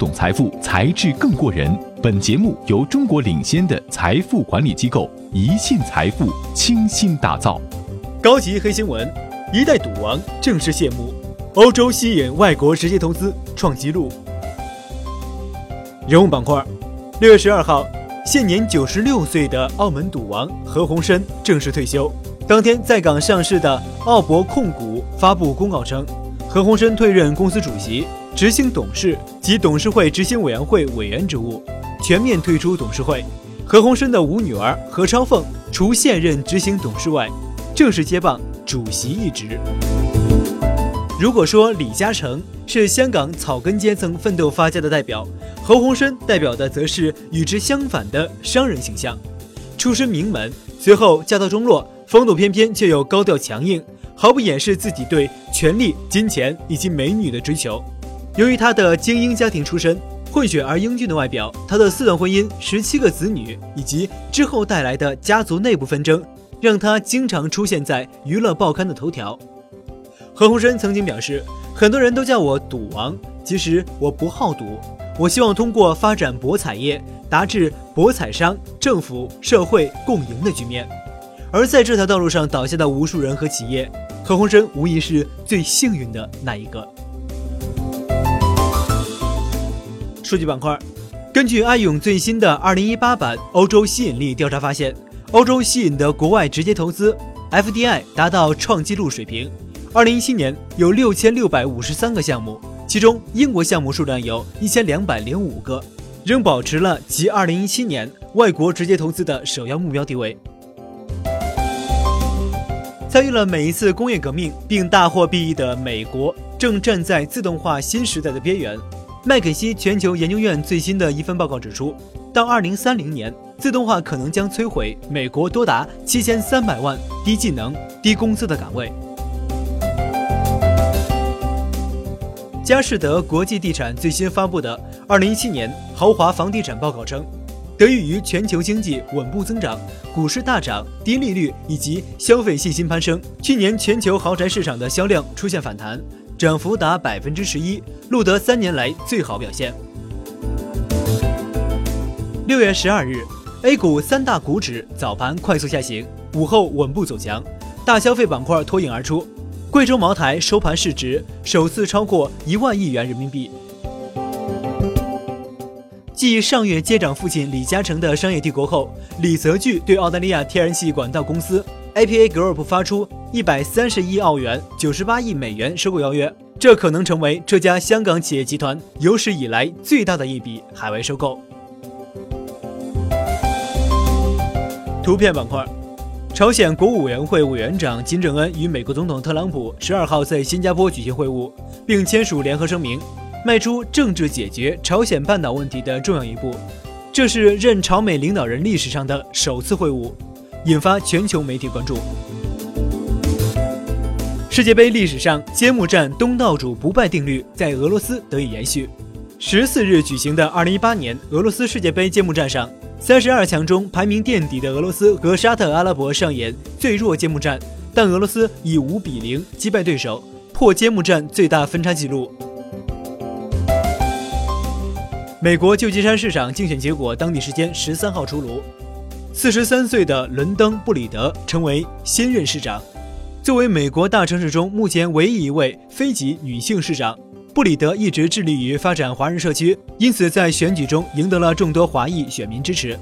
懂财富，才智更过人。本节目由中国领先的财富管理机构宜信财富倾心打造。高级黑新闻：一代赌王正式谢幕，欧洲吸引外国直接投资创纪录。人物板块：六月十二号，现年九十六岁的澳门赌王何鸿燊正式退休。当天，在港上市的澳博控股发布公告称，何鸿燊退任公司主席、执行董事及董事会执行委员会委员职务。全面退出董事会，何鸿燊的五女儿何超凤除现任执行董事外，正式接棒主席一职。如果说李嘉诚是香港草根阶层奋斗发家的代表，何鸿燊代表的则是与之相反的商人形象。出身名门，随后家道中落，风度翩翩却又高调强硬，毫不掩饰自己对权力、金钱以及美女的追求。由于他的精英家庭出身。混血而英俊的外表，他的四段婚姻、十七个子女以及之后带来的家族内部纷争，让他经常出现在娱乐报刊的头条。何鸿燊曾经表示：“很多人都叫我赌王，其实我不好赌。我希望通过发展博彩业，达至博彩商、政府、社会共赢的局面。”而在这条道路上倒下的无数人和企业，何鸿燊无疑是最幸运的那一个。数据板块，根据爱永最新的2018版欧洲吸引力调查发现，欧洲吸引的国外直接投资 FDI 达到创纪录水平。2017年有6653个项目，其中英国项目数量有1205个，仍保持了及2017年外国直接投资的首要目标地位。参与了每一次工业革命并大获裨益的美国，正站在自动化新时代的边缘。麦肯锡全球研究院最新的一份报告指出，到2030年，自动化可能将摧毁美国多达7300万低技能、低工资的岗位。佳士得国际地产最新发布的2017年豪华房地产报告称，得益于全球经济稳步增长、股市大涨、低利率以及消费信心攀升，去年全球豪宅市场的销量出现反弹。涨幅达百分之十一，录得三年来最好表现。六月十二日，A 股三大股指早盘快速下行，午后稳步走强，大消费板块脱颖而出。贵州茅台收盘市值首次超过一万亿元人民币。继上月接掌父亲李嘉诚的商业帝国后，李泽钜对澳大利亚天然气管道公司。APA Group 发出一百三十亿澳元、九十八亿美元收购邀约，这可能成为这家香港企业集团有史以来最大的一笔海外收购。图片板块，朝鲜国务委员会委员长金正恩与美国总统特朗普十二号在新加坡举行会晤，并签署联合声明，迈出政治解决朝鲜半岛问题的重要一步。这是任朝美领导人历史上的首次会晤。引发全球媒体关注。世界杯历史上揭幕战东道主不败定律在俄罗斯得以延续。十四日举行的二零一八年俄罗斯世界杯揭幕战上，三十二强中排名垫底的俄罗斯和沙特阿拉伯上演最弱揭幕战，但俄罗斯以五比零击败对手，破揭幕战最大分差纪录。美国旧金山市长竞选结果当地时间十三号出炉。四十三岁的伦登·布里德成为新任市长。作为美国大城市中目前唯一一位非籍女性市长，布里德一直致力于发展华人社区，因此在选举中赢得了众多华裔选民支持。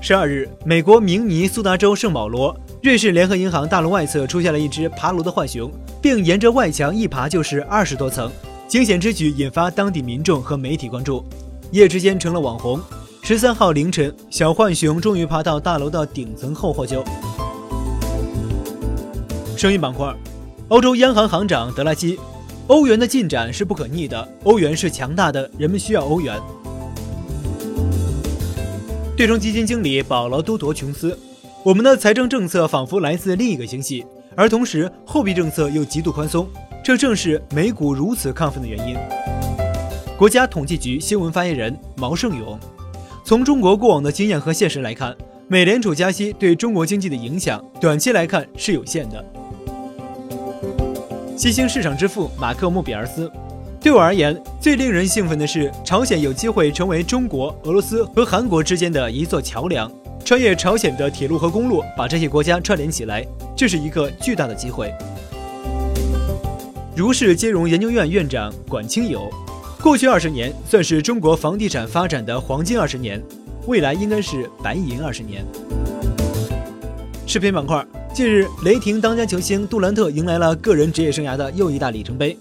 十二日，美国明尼苏达州圣保罗瑞士联合银行大楼外侧出现了一只爬楼的浣熊，并沿着外墙一爬就是二十多层，惊险之举引发当地民众和媒体关注，一夜之间成了网红。十三号凌晨，小浣熊终于爬到大楼的顶层后获救。声音板块，欧洲央行行长德拉基，欧元的进展是不可逆的，欧元是强大的，人们需要欧元。对冲基金经理保罗·都铎琼斯，我们的财政政策仿佛来自另一个星系，而同时货币政策又极度宽松，这正是美股如此亢奋的原因。国家统计局新闻发言人毛盛勇。从中国过往的经验和现实来看，美联储加息对中国经济的影响，短期来看是有限的。新兴市场之父马克·莫比尔斯，对我而言，最令人兴奋的是，朝鲜有机会成为中国、俄罗斯和韩国之间的一座桥梁，穿越朝鲜的铁路和公路，把这些国家串联起来，这是一个巨大的机会。如是金融研究院院长管清友，过去二十年算是中国房地产发展的黄金二十年，未来应该是白银二十年。视频板块，近日，雷霆当家球星杜兰特迎来了个人职业生涯的又一大里程碑。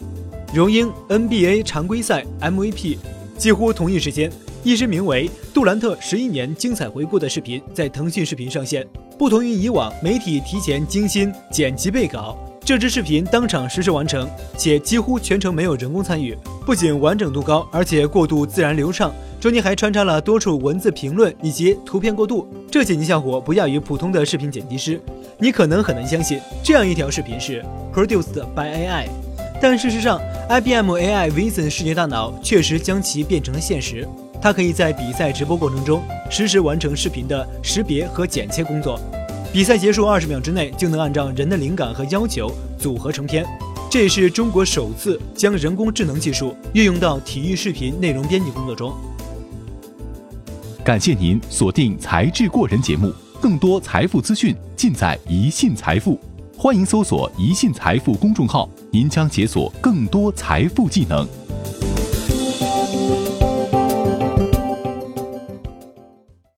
荣膺 NBA 常规赛 MVP，几乎同一时间，一支名为《杜兰特十一年精彩回顾》的视频在腾讯视频上线。不同于以往媒体提前精心剪辑备稿，这支视频当场实时完成，且几乎全程没有人工参与。不仅完整度高，而且过渡自然流畅，中间还穿插了多处文字评论以及图片过渡，这剪辑效果不亚于普通的视频剪辑师。你可能很难相信，这样一条视频是 produced by AI。但事实上，IBM AI Vision 视觉大脑确实将其变成了现实。它可以在比赛直播过程中实时完成视频的识别和剪切工作，比赛结束二十秒之内就能按照人的灵感和要求组合成片。这也是中国首次将人工智能技术运用到体育视频内容编辑工作中。感谢您锁定《财智过人》节目，更多财富资讯尽在宜信财富。欢迎搜索“宜信财富”公众号，您将解锁更多财富技能。